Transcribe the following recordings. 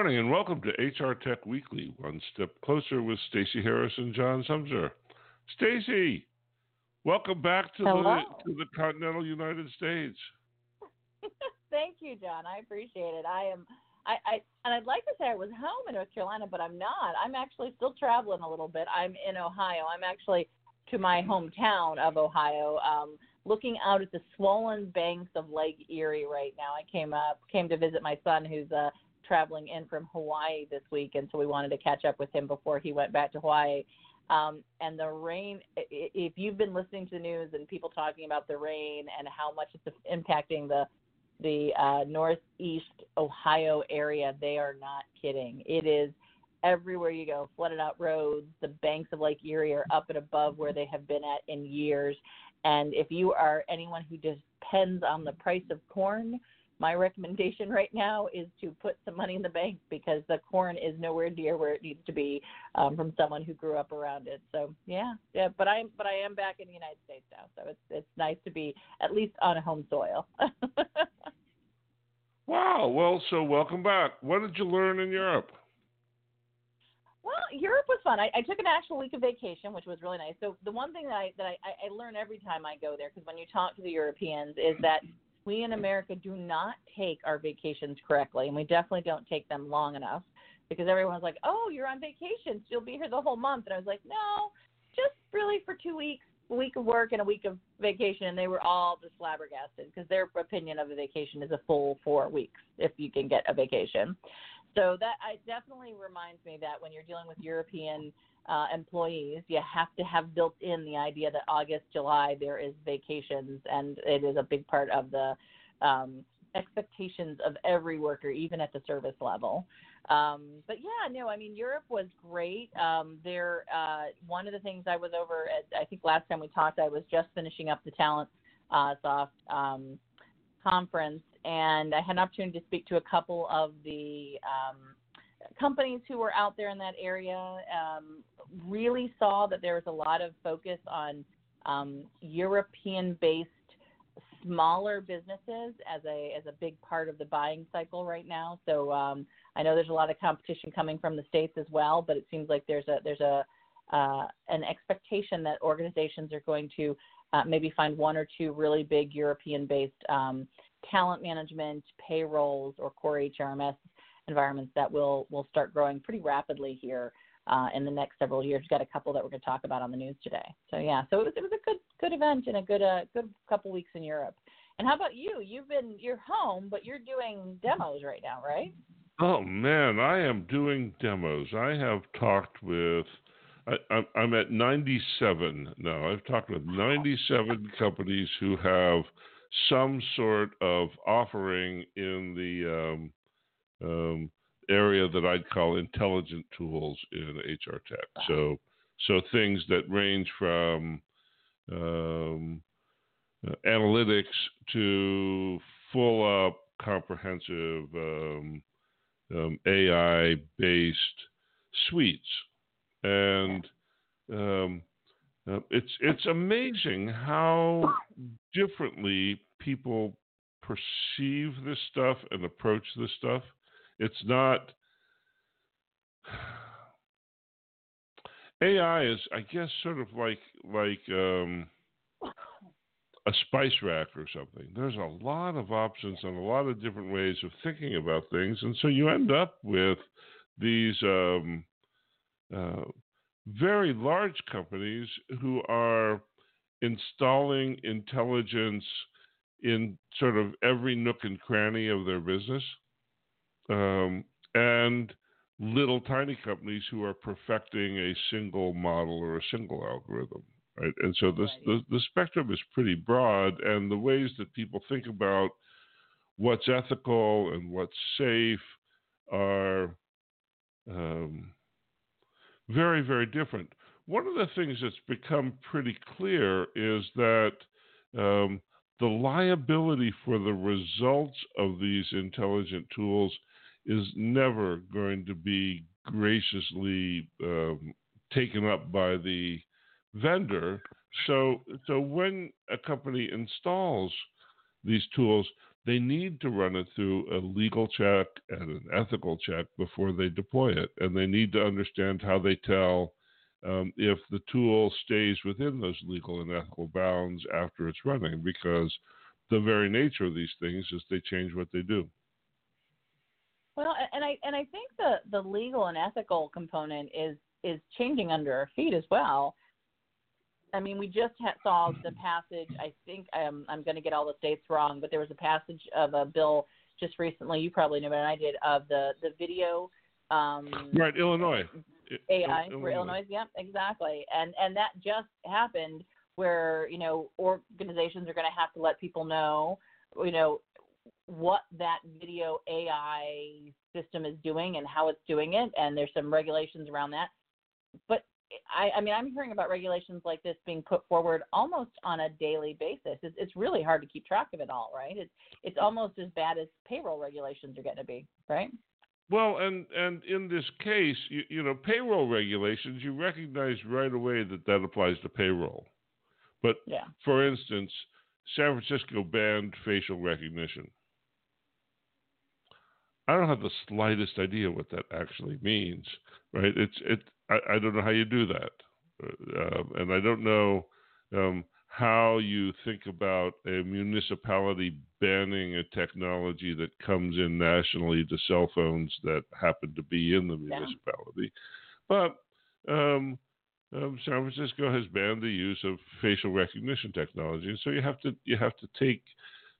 Good morning and welcome to HR Tech Weekly, one step closer with Stacey Harris and John Sumser. Stacey, welcome back to Hello. the to the continental United States. Thank you, John. I appreciate it. I am I, I and I'd like to say I was home in North Carolina, but I'm not. I'm actually still traveling a little bit. I'm in Ohio. I'm actually to my hometown of Ohio, um, looking out at the swollen banks of Lake Erie right now. I came up came to visit my son who's uh traveling in from Hawaii this week and so we wanted to catch up with him before he went back to Hawaii. Um, and the rain, if you've been listening to the news and people talking about the rain and how much it's impacting the the uh, northeast Ohio area, they are not kidding. It is everywhere you go, flooded out roads. The banks of Lake Erie are up and above where they have been at in years. And if you are anyone who depends on the price of corn, my recommendation right now is to put some money in the bank because the corn is nowhere near where it needs to be um, from someone who grew up around it. So yeah, yeah. But I'm but I am back in the United States now, so it's it's nice to be at least on a home soil. Wow. Well, so welcome back. What did you learn in Europe? Well, Europe was fun. I, I took an actual week of vacation, which was really nice. So the one thing that I that I, I learn every time I go there, because when you talk to the Europeans, is that we in America do not take our vacations correctly, and we definitely don't take them long enough. Because everyone's like, "Oh, you're on vacation, so you'll be here the whole month," and I was like, "No, just really for two weeks, a week of work and a week of vacation." And they were all just flabbergasted because their opinion of a vacation is a full four weeks if you can get a vacation. So that I definitely reminds me that when you're dealing with European uh, employees, you have to have built in the idea that August, July there is vacations, and it is a big part of the um, expectations of every worker, even at the service level. Um, but yeah, no, I mean Europe was great. Um, there, uh, one of the things I was over at, I think last time we talked, I was just finishing up the talent uh, soft um, conference, and I had an opportunity to speak to a couple of the um, companies who were out there in that area. Um, really saw that there was a lot of focus on um, European-based smaller businesses as a as a big part of the buying cycle right now. So um, I know there's a lot of competition coming from the states as well, but it seems like there's a there's a uh, an expectation that organizations are going to uh, maybe find one or two really big European-based um, talent management, payrolls, or core HRMS environments that will will start growing pretty rapidly here uh, in the next several years. We've got a couple that we're going to talk about on the news today. So yeah, so it was it was a good good event and a good uh, good couple weeks in Europe. And how about you? You've been you're home, but you're doing demos right now, right? Oh man, I am doing demos. I have talked with. I, I'm- I'm at 97 now. I've talked with 97 companies who have some sort of offering in the um, um, area that I'd call intelligent tools in HR tech. Wow. So, so things that range from um, uh, analytics to full up comprehensive um, um, AI based suites, and um, uh, it's it's amazing how differently people perceive this stuff and approach this stuff. It's not. AI is, I guess, sort of like like um, a spice rack or something. There's a lot of options and a lot of different ways of thinking about things, and so you end up with these um, uh, very large companies who are installing intelligence in sort of every nook and cranny of their business, um, and little tiny companies who are perfecting a single model or a single algorithm. Right? And so this, Right. the, the spectrum is pretty broad, and the ways that people think about what's ethical and what's safe are um, very, very different. One of the things that's become pretty clear is that um, the liability for the results of these intelligent tools is never going to be graciously um, taken up by the vendor. So, so when a company installs these tools, they need to run it through a legal check and an ethical check before they deploy it. And they need to understand how they tell um, if the tool stays within those legal and ethical bounds after it's running, because the very nature of these things is they change what they do. Well, and I and I think the the legal and ethical component is is changing under our feet as well. I mean, we just had, saw the passage. I think um, I'm going to get all the states wrong, but there was a passage of a bill just recently. You probably know better than I did of the the video. Um, right, Illinois. AI Illinois. for Illinois. Yep, exactly. And and that just happened where you know organizations are going to have to let people know, you know, what that video AI system is doing and how it's doing it, and there's some regulations around that. But I, I mean, I'm hearing about regulations like this being put forward almost on a daily basis. It's, it's really hard to keep track of it all, right? It's it's almost as bad as payroll regulations are getting to be, right? Well, and and in this case, you, you know, payroll regulations, you recognize right away that that applies to payroll. But yeah. for instance, San Francisco banned facial recognition. I don't have the slightest idea what that actually means, right? It's it. I, I don't know how you do that, uh, and I don't know um, how you think about a municipality banning a technology that comes in nationally to cell phones that happen to be in the municipality. Yeah. But um, um, San Francisco has banned the use of facial recognition technology, and so you have to you have to take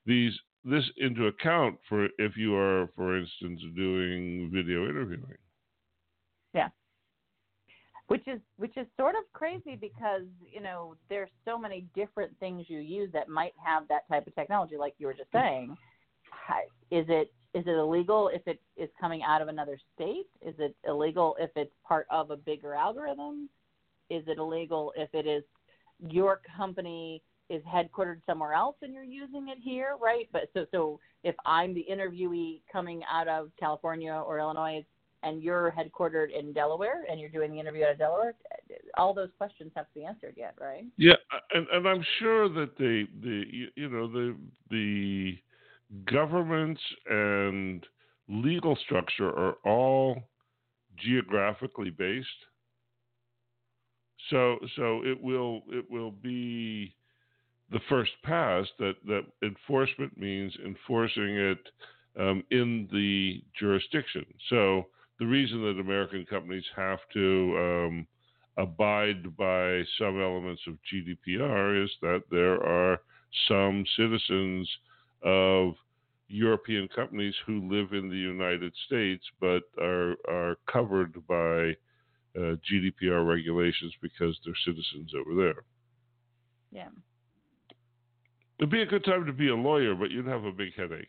these this into account for if you are, for instance, doing video interviewing. Yeah. Which is which is sort of crazy because you know there's so many different things you use that might have that type of technology, like you were just mm-hmm. saying. Is it is it illegal if it is coming out of another state? Is it illegal if it's part of a bigger algorithm? Is it illegal if it is your company is headquartered somewhere else and you're using it here, right? But so so if I'm the interviewee coming out of California or Illinois and you're headquartered in Delaware and you're doing the interview out of Delaware, all those questions have to be answered yet, right? Yeah, and, and I'm sure that the the you know the the governments and legal structure are all geographically based. So so it will it will be the first pass that, that enforcement means enforcing it um, in the jurisdiction. So the reason that American companies have to um, abide by some elements of GDPR is that there are some citizens of European companies who live in the United States but are are covered by uh, GDPR regulations because they're citizens over there. Yeah. It'd be a good time to be a lawyer, but you'd have a big headache.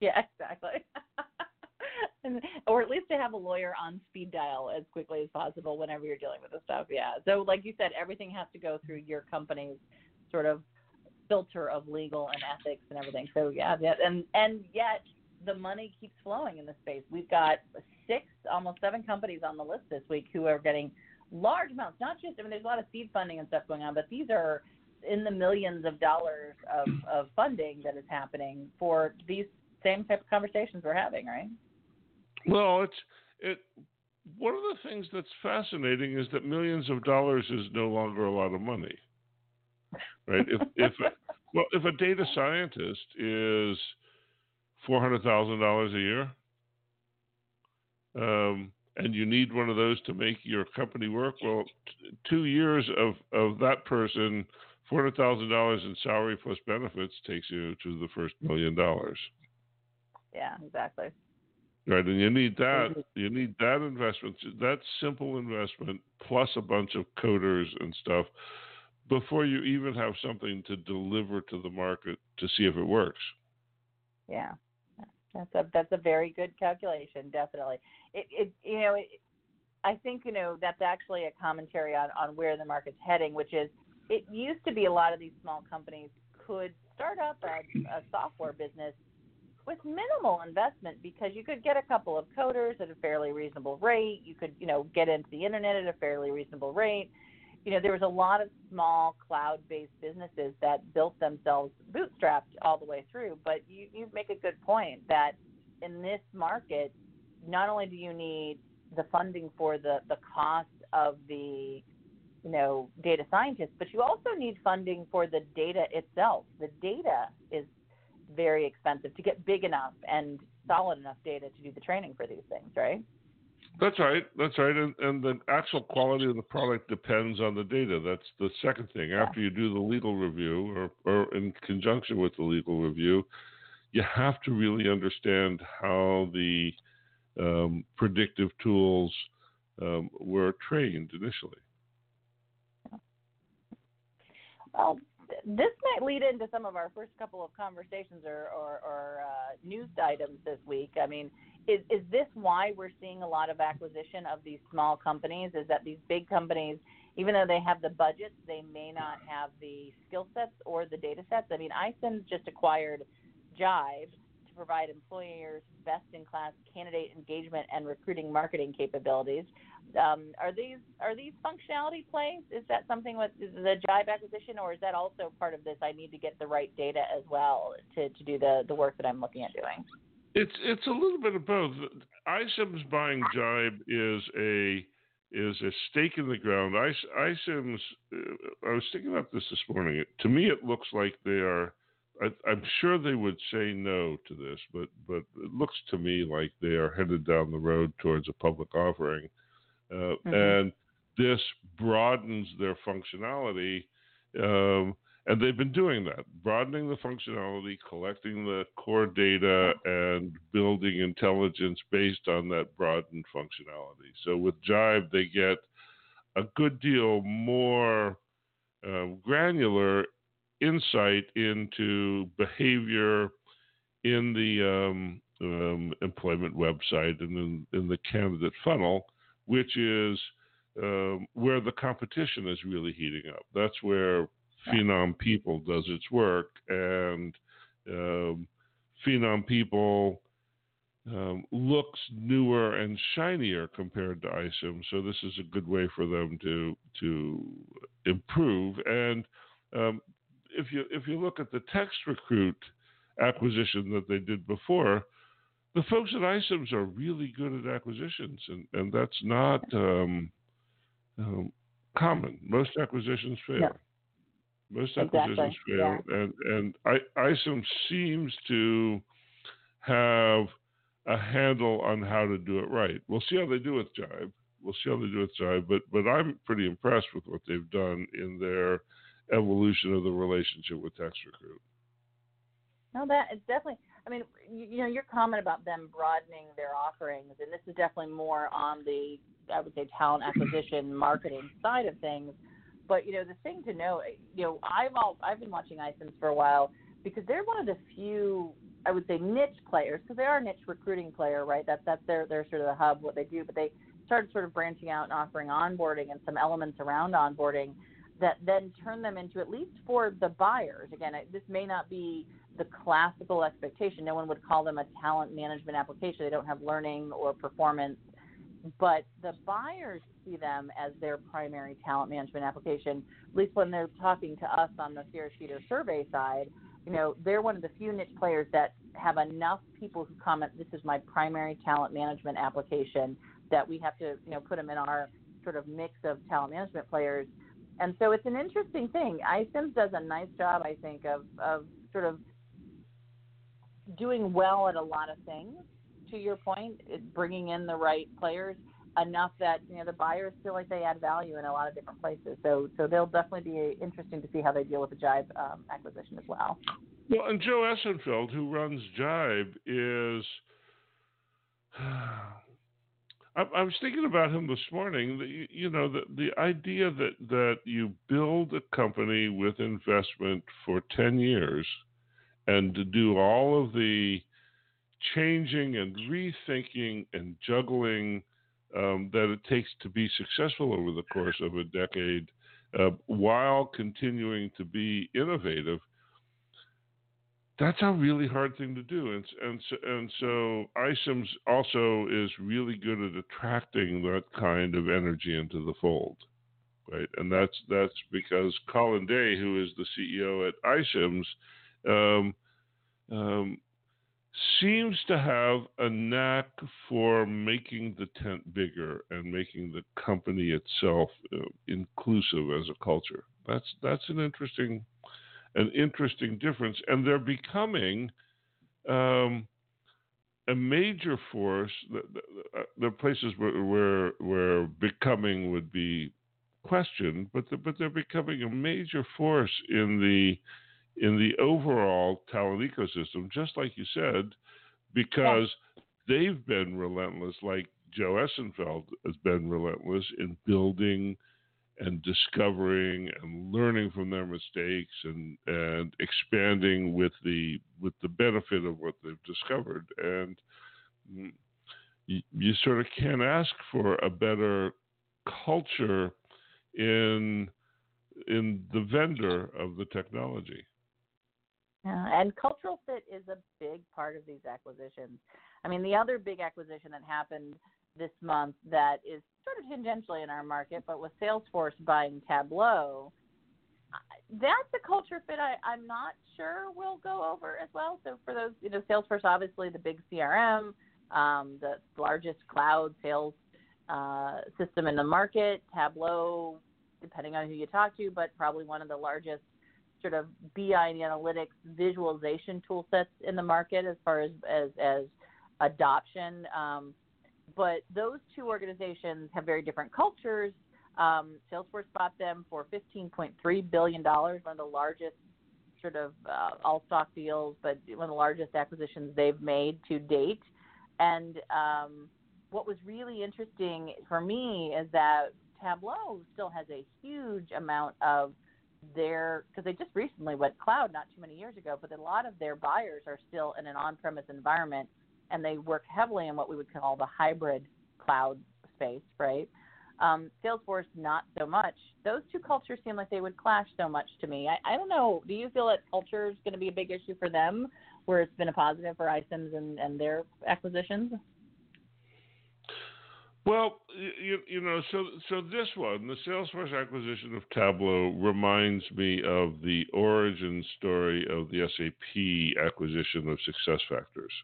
Yeah, exactly. and, or at least to have a lawyer on speed dial as quickly as possible whenever you're dealing with this stuff. Yeah. So, like you said, everything has to go through your company's sort of filter of legal and ethics and everything. So, yeah, yeah and and yet the money keeps flowing in the space. We've got six, almost seven companies on the list this week who are getting large amounts. Not just, I mean, there's a lot of seed funding and stuff going on, but these are in the millions of dollars of, of funding that is happening for these same type of conversations we're having, right? Well, it's it. One of the things that's fascinating is that millions of dollars is no longer a lot of money, right? if if well, if a data scientist is four hundred thousand dollars a year, um, and you need one of those to make your company work, well, t- two years of of that person Four hundred thousand dollars in salary plus benefits takes you to the first million dollars. Yeah, exactly. Right, and you need that. You need that investment, that simple investment, plus a bunch of coders and stuff, before you even have something to deliver to the market to see if it works. Yeah, that's a that's a very good calculation. Definitely, it, it you know, it, I think you know that's actually a commentary on on where the market's heading, which is it used to be a lot of these small companies could start up a, a software business with minimal investment because you could get a couple of coders at a fairly reasonable rate. You could, you know, get into the internet at a fairly reasonable rate. you know, there was a lot of small cloud-based businesses that built themselves bootstrapped all the way through. But you, you make a good point that in this market, not only do you need the funding for the, the cost of the you know data scientists, but you also need funding for the data itself. The data is very expensive to get big enough and solid enough data to do the training for these things, right? That's right. That's right. And, and the actual quality of the product depends on the data. That's the second thing. After you do the legal review or, or in conjunction with the legal review, you have to really understand how the um, predictive tools um, were trained initially. Well, this might lead into some of our first couple of conversations or, or, or uh, news items this week. I mean, is, is this why we're seeing a lot of acquisition of these small companies? Is that these big companies, even though they have the budgets, they may not have the skill sets or the data sets? I mean, iCIMS just acquired Jibe provide employers best in class candidate engagement and recruiting marketing capabilities. Um, are these are these functionality plays? Is that something with the Jibe acquisition, or is that also part of this? I need to get the right data as well to, to do the, the work that I'm looking at doing. It's it's a little bit of both. iCIMS buying Jibe is a is a stake in the ground. iCIMS. Uh, I was thinking about this this morning. To me, it looks like they are. I, am sure they would say no to this, but but it looks to me like they are headed down the road towards a public offering, uh, mm-hmm. and this broadens their functionality. Um, and they've been doing that, broadening the functionality, collecting the core data, and building intelligence based on that broadened functionality. So with Jibe, they get a good deal more uh, granular insight into behavior in the um, um, employment website and in, in, the candidate funnel, which is um, where the competition is really heating up. That's where Phenom People does its work, and um, Phenom People um, looks newer and shinier compared to iCIMS. So this is a good way for them to to improve. And um, if you if you look at the Text Recruit acquisition that they did before, the folks at iCIMS are really good at acquisitions, and and that's not um, um, common. Most acquisitions fail. Most acquisitions exactly. fail, yeah. and and I, seems to have a handle on how to do it right. We'll see how they do with Jibe. We'll see how they do with Jibe, but but I'm pretty impressed with what they've done in their evolution of the relationship with TextRecruit. No, that it's definitely. I mean, you, you know, your comment about them broadening their offerings, and this is definitely more on the, I would say, talent acquisition marketing side of things but you know, the thing to know, you know, I've all I've been watching iCIMS for a while because they're one of the few I would say niche players because they are a niche recruiting player, right? That's that's their their sort of the hub what they do, but they started sort of branching out and offering onboarding and some elements around onboarding that then turn them into at least for the buyers. Again, this may not be the classical expectation. No one would call them a talent management application. They don't have learning or performance but the buyers see them as their primary talent management application, at least when they're talking to us on the Sierra Sheeter survey side. You know, they're one of the few niche players that have enough people who comment, this is my primary talent management application, that we have to, you know, put them in our sort of mix of talent management players. And so it's an interesting thing. iCIMS does a nice job, I think, of, of sort of doing well at a lot of things to your point, it's bringing in the right players enough that you know the buyers feel like they add value in a lot of different places. So so they'll definitely be interesting to see how they deal with the Jibe um, acquisition as well. Well, and Joe Essenfeld, who runs Jibe, is. I, I was thinking about him this morning. The, you know, the the idea that that you build a company with investment for ten years, and to do all of the changing and rethinking and juggling um, that it takes to be successful over the course of a decade uh, while continuing to be innovative. That's a really hard thing to do, and and so, and so iCIMS also is really good at attracting that kind of energy into the fold. right? And that's that's because Colin Day, who is the CEO at iCIMS, um, um, seems to have a knack for making the tent bigger and making the company itself uh, inclusive as a culture. That's that's an interesting an interesting difference, and they're becoming um, a major force. There are places where, where where becoming would be questioned, but the, but they're becoming a major force in the in the overall talent ecosystem, just like you said, because yeah. they've been relentless, like Joe Essenfeld has been relentless in building and discovering and learning from their mistakes and and expanding with the with the benefit of what they've discovered and you, you sort of can't ask for a better culture in in the vendor of the technology yeah, and cultural fit is a big part of these acquisitions. I mean, the other big acquisition that happened this month that is sort of tangentially in our market, but with Salesforce buying Tableau, that's a culture fit I, I'm not sure we'll go over as well. So for those, you know, Salesforce obviously the big CRM, um, the largest cloud sales uh, system in the market. Tableau, depending on who you talk to, but probably one of the largest sort of BI and analytics visualization tool sets in the market as far as as, as adoption. Um, but those two organizations have very different cultures. Um, Salesforce bought them for $15.3 billion, one of the largest sort of uh, all stock deals, but one of the largest acquisitions they've made to date. And um, what was really interesting for me is that Tableau still has a huge amount of their because they just recently went cloud not too many years ago, but a lot of their buyers are still in an on-premise environment, and they work heavily in what we would call the hybrid cloud space, right? Um, Salesforce, not so much. Those two cultures seem like they would clash so much to me. I, I don't know. Do you feel that culture is going to be a big issue for them, where it's been a positive for iCIMS and, and their acquisitions? Well, you, you know, so so this one, the Salesforce acquisition of Tableau, reminds me of the origin story of the SAP acquisition of SuccessFactors,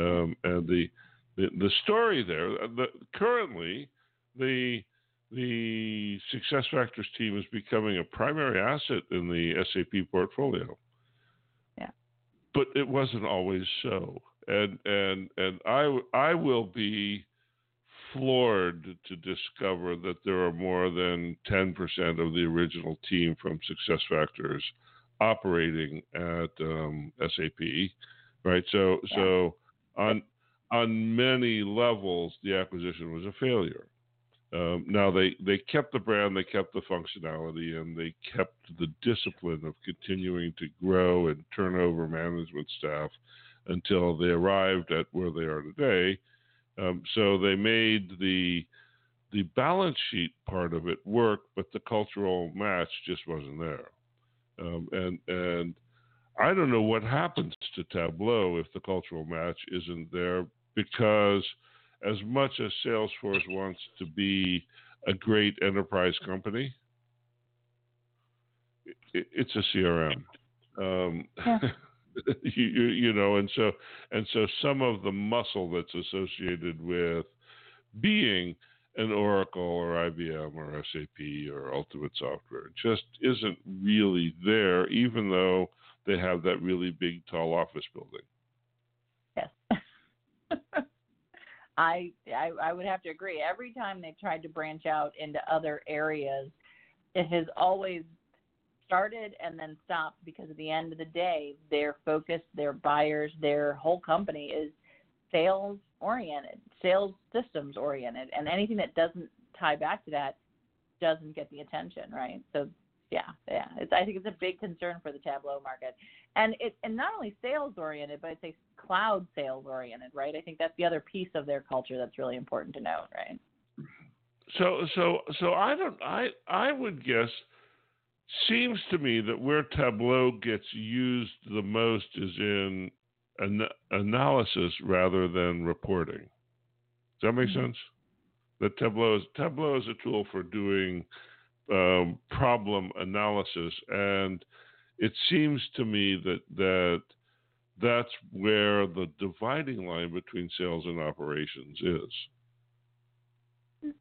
um, and the, the the story there. Uh, the, currently, the the SuccessFactors team is becoming a primary asset in the SAP portfolio. Yeah, but it wasn't always so, and and and I I will be floored to discover that there are more than 10% of the original team from SuccessFactors operating at um, SAP, right? So, yeah. so on on many levels, the acquisition was a failure. Um, now they they kept the brand, they kept the functionality, and they kept the discipline of continuing to grow and turn over management staff until they arrived at where they are today um, so they made the the balance sheet part of it work, but the cultural match just wasn't there. Um, and and I don't know what happens to Tableau if the cultural match isn't there, because as much as Salesforce wants to be a great enterprise company, it's a CRM. Um, yeah. you, you know, and so and so some of the muscle that's associated with being an Oracle or IBM or SAP or Ultimate Software just isn't really there, even though they have that really big, tall office building. Yes. I, I I would have to agree. Every time they've tried to branch out into other areas, it has always started and then stopped because at the end of the day, their focus, their buyers, their whole company is sales oriented, sales systems oriented, and anything that doesn't tie back to that doesn't get the attention, right? So yeah, yeah, it's, I think it's a big concern for the Tableau market, and it and not only sales oriented, but it's a cloud sales oriented, right? I think that's the other piece of their culture that's really important to note, right? So so so I don't I I would guess seems to me that where Tableau gets used the most is in an- analysis rather than reporting. Does that make mm-hmm. sense? That Tableau is Tableau is a tool for doing um, problem analysis, and it seems to me that that that's where the dividing line between sales and operations is.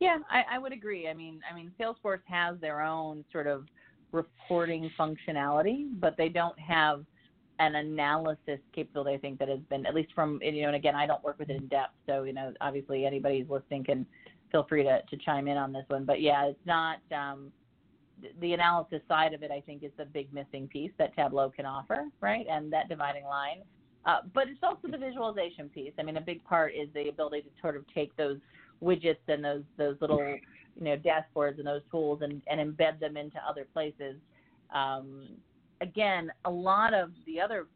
Yeah, I, I would agree. I mean, I mean, Salesforce has their own sort of reporting functionality, but they don't have an analysis capability. I think that has been, at least from you know, and again, I don't work with it in depth, so you know, obviously anybody listening can feel free to, to chime in on this one. But yeah, it's not um, the analysis side of it. I think is the big missing piece that Tableau can offer, right? And that dividing line. Uh, but it's also the visualization piece. I mean, a big part is the ability to sort of take those widgets and those those little you know dashboards and those tools and, and embed them into other places. Um, again, a lot of the other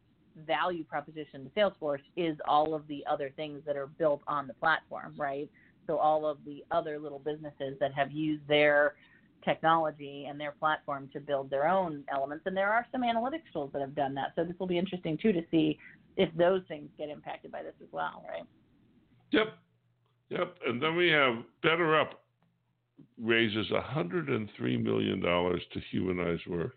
value proposition to Salesforce is all of the other things that are built on the platform, right? So all of the other little businesses that have used their technology and their platform to build their own elements, and there are some analytics tools that have done that. So this will be interesting too to see if those things get impacted by this as well, right? Yep, yep. And then we have BetterUp raises $103 million to humanize work.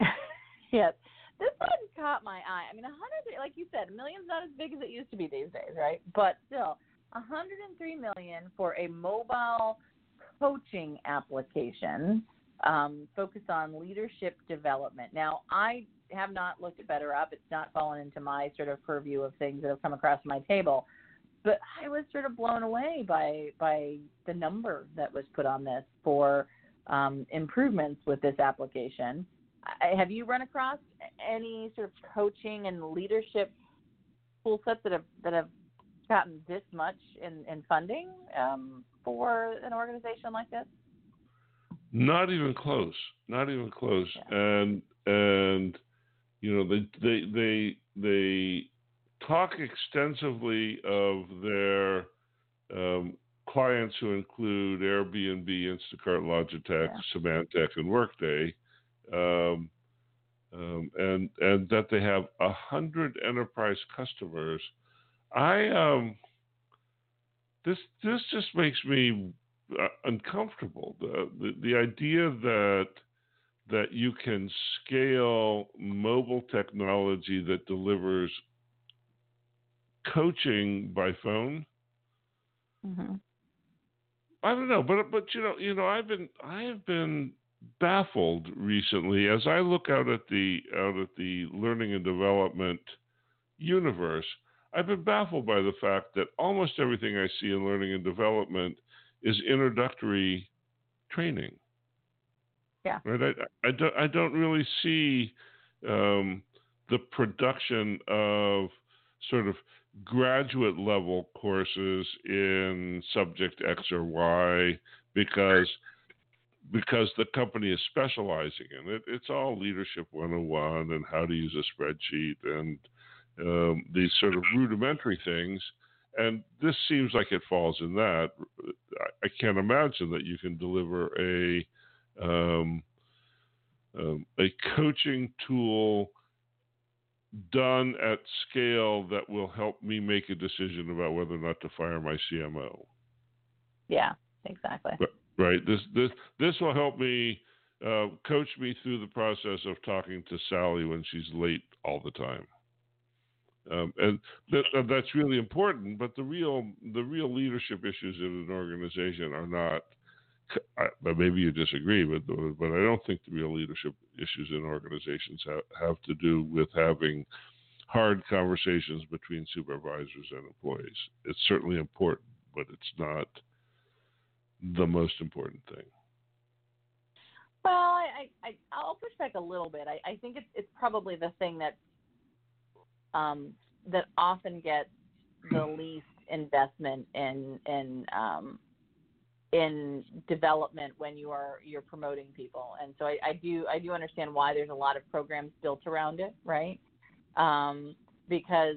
yes. This one caught my eye. I mean, 100, like you said, a million's not as big as it used to be these days, right? But still, 103 million for a mobile coaching application um, focused on leadership development. Now, I have not looked it BetterUp. It's not fallen into my sort of purview of things that have come across my table but I was sort of blown away by by the number that was put on this for um, improvements with this application. I, have you run across any sort of coaching and leadership tool sets that have that have gotten this much in, in funding um, for an organization like this? Not even close. Not even close. Yeah. And and you know they they they they talk extensively of their um, clients who include Airbnb, Instacart, Logitech, yeah. Symantec, and Workday, um, um, and and that they have a hundred enterprise customers. I um, this this just makes me uh, uncomfortable. The, the the idea that that you can scale mobile technology that delivers coaching by phone. Mm-hmm. I don't know, but but you know, you know, I've been I have been baffled recently as I look out at the out at the learning and development universe. I've been baffled by the fact that almost everything I see in learning and development is introductory training. Yeah. Right. I, I, don't, I don't really see um, the production of sort of graduate level courses in subject X or Y because because the company is specializing in it. It's all leadership 101 and how to use a spreadsheet and um, these sort of rudimentary things. And this seems like it falls in that. I can't imagine that you can deliver a um, um, a coaching tool done at scale that will help me make a decision about whether or not to fire my CMO. Yeah, exactly. Right. This this this will help me uh, coach me through the process of talking to Sally when she's late all the time. Um, and that, that's really important. But the real the real leadership issues in an organization are not I, maybe you disagree, but but I don't think the real leadership issues in organizations have, have to do with having hard conversations between supervisors and employees. It's certainly important, but it's not the most important thing. Well, I, I I'll push back a little bit. I, I think it's it's probably the thing that um, that often gets the least investment in in um, in development when you are you're promoting people. And so I, I do I do understand why there's a lot of programs built around it right? Um, because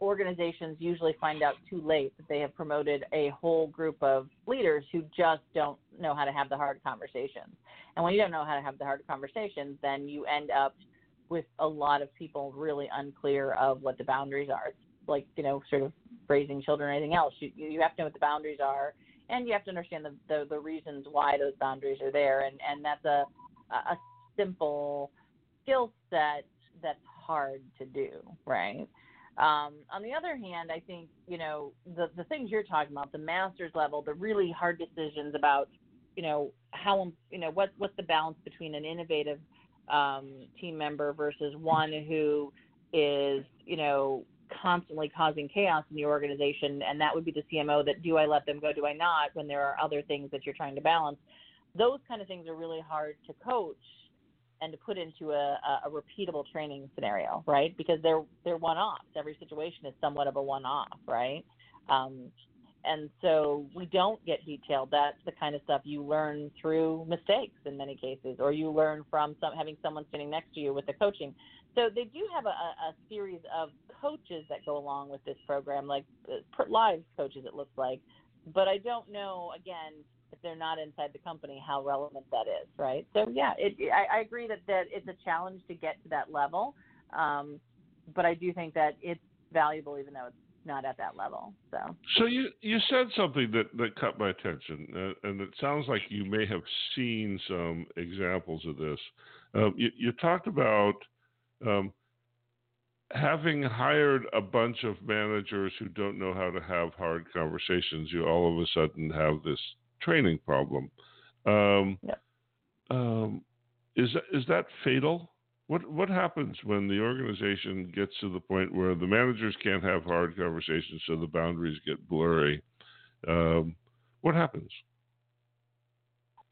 organizations usually find out too late that they have promoted a whole group of leaders who just don't know how to have the hard conversations. And when you don't know how to have the hard conversations then you end up with a lot of people really unclear of what the boundaries are. It's like you know sort of raising children or anything else. You you have to know what the boundaries are and you have to understand the, the, the reasons why those boundaries are there, and and that's a a simple skill set that's hard to do, right? Um, on the other hand, I think you know the the things you're talking about, the master's level, the really hard decisions about you know how you know what what's the balance between an innovative um, team member versus one who is you know constantly causing chaos in the organization, and that would be the CMO. That do I let them go? Do I not? When there are other things that you're trying to balance, those kind of things are really hard to coach and to put into a, a, repeatable training scenario, right? Because they're they're one-offs. Every situation is somewhat of a one-off, right? Um, and so we don't get detailed. That's the kind of stuff you learn through mistakes in many cases, or you learn from some having someone sitting next to you with the coaching. So they do have a, a series of coaches that go along with this program, like uh, live coaches, it looks like. But I don't know, again, if they're not inside the company, how relevant that is, right? So yeah, it, I, I agree that that it's a challenge to get to that level, um, but I do think that it's valuable, even though it's not at that level. So. So you you said something that that caught my attention, uh, and it sounds like you may have seen some examples of this. Um, you, you talked about um, having hired a bunch of managers who don't know how to have hard conversations, you all of a sudden have this training problem. Um, um, is is that fatal? What what happens when the organization gets to the point where the managers can't have hard conversations, so the boundaries get blurry? Um, what happens?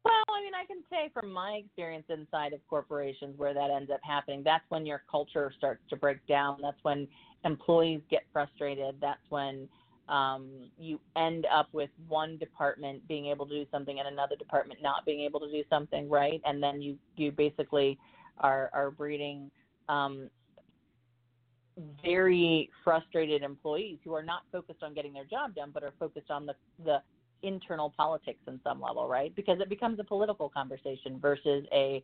Well, I mean, I can say from my experience inside of corporations where that ends up happening, that's when your culture starts to break down. That's when employees get frustrated. That's when um, you end up with one department being able to do something and another department not being able to do something, right? And then you you basically are are breeding um, very frustrated employees who are not focused on getting their job done, but are focused on the the internal politics in some level, right? Because it becomes a political conversation versus a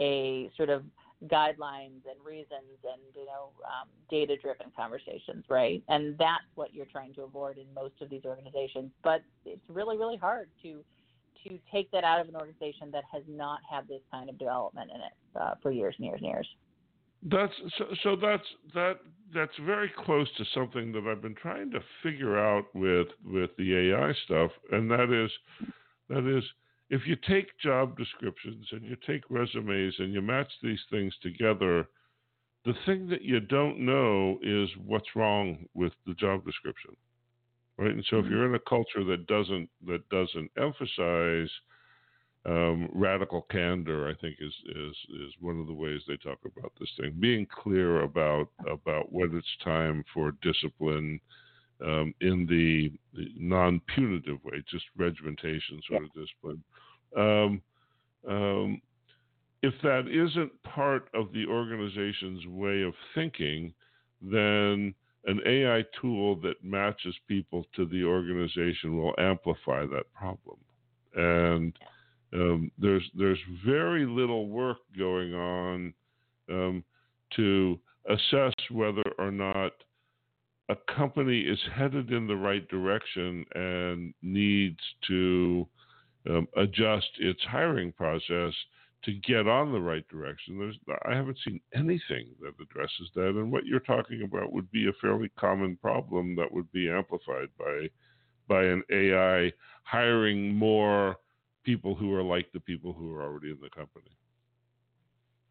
a sort of guidelines and reasons and you know um, data driven conversations right and that's what you're trying to avoid in most of these organizations but it's really really hard to to take that out of an organization that has not had this kind of development in it uh, for years and years and years. That's so, so that's that that's very close to something that I've been trying to figure out with with the AI stuff and that is that is if you take job descriptions and you take resumes and you match these things together, the thing that you don't know is what's wrong with the job description, right? And so, mm-hmm. if you're in a culture that doesn't that doesn't emphasize um, radical candor, I think is is is one of the ways they talk about this thing. Being clear about about when it's time for discipline um, in the, non-punitive way, just regimentation sort yeah. of discipline. Um, um, if that isn't part of the organization's way of thinking, then an AI tool that matches people to the organization will amplify that problem. And um, there's there's very little work going on um, to assess whether or not a company is headed in the right direction and needs to um, adjust its hiring process to get on the right direction. There's, I haven't seen anything that addresses that, and what you're talking about would be a fairly common problem that would be amplified by by an AI hiring more people who are like the people who are already in the company.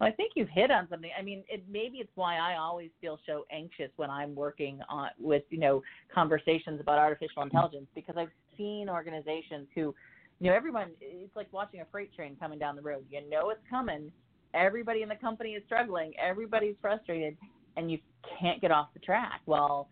Well, I think you've hit on something. I mean, it, maybe it's why I always feel so anxious when I'm working on with you know conversations about artificial intelligence because I've seen organizations who, you know, everyone. It's like watching a freight train coming down the road. You know it's coming. Everybody in the company is struggling. Everybody's frustrated, and you can't get off the track. Well,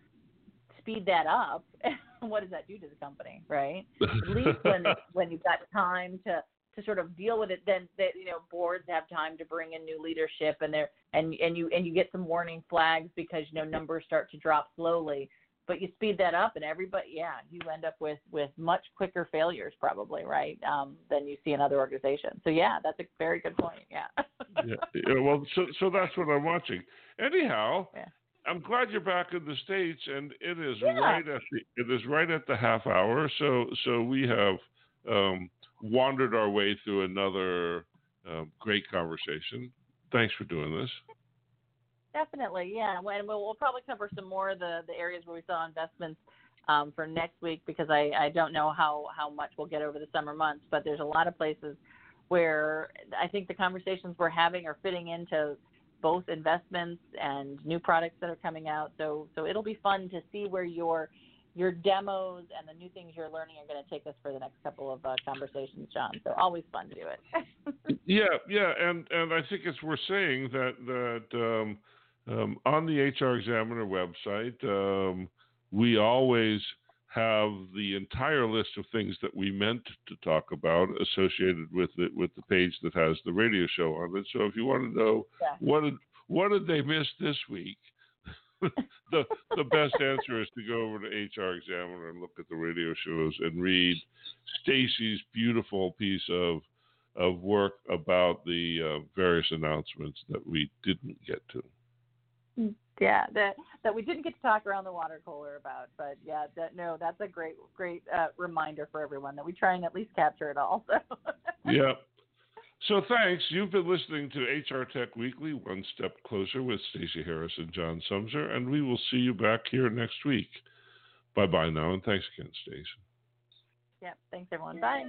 speed that up. what does that do to the company, right? At least when when you've got time to to sort of deal with it, then that you know boards have time to bring in new leadership, and there and and you and you get some warning flags because you know numbers start to drop slowly. But you speed that up, and everybody, yeah, you end up with with much quicker failures, probably, right, um, than you see in other organizations. So yeah, that's a very good point. Yeah. yeah, yeah. Well, so so that's what I'm watching. Anyhow, yeah. I'm glad you're back in the states, and it is Yeah. right at the it is right at the half hour. So so we have um, wandered our way through another um, great conversation. Thanks for doing this. Definitely, yeah. And we'll, we'll probably cover some more of the, the areas where we saw investments um, for next week because I, I don't know how, how much we'll get over the summer months, but there's a lot of places where I think the conversations we're having are fitting into both investments and new products that are coming out. So so it'll be fun to see where your your demos and the new things you're learning are going to take us for the next couple of uh, conversations, John. So always fun to do it. yeah, yeah, and and I think it's worth saying that that um, um, on the HR Examiner website, um, we always have the entire list of things that we meant to talk about associated with it with the page that has the radio show on it. So if you want to know Yeah. what did what did they miss this week, the the best answer is to go over to HR Examiner and look at the radio shows and read Stacey's beautiful piece of of work about the uh, various announcements that we didn't get to. Yeah, that that we didn't get to talk around the water cooler about, but yeah, that no, that's a great great uh, reminder for everyone that we try and at least capture it all. So yeah. So thanks. You've been listening to HR Tech Weekly, One Step Closer with Stacey Harris and John Sumser, and we will see you back here next week. Bye bye now, and thanks again, Stacey. yeah, thanks everyone. Bye.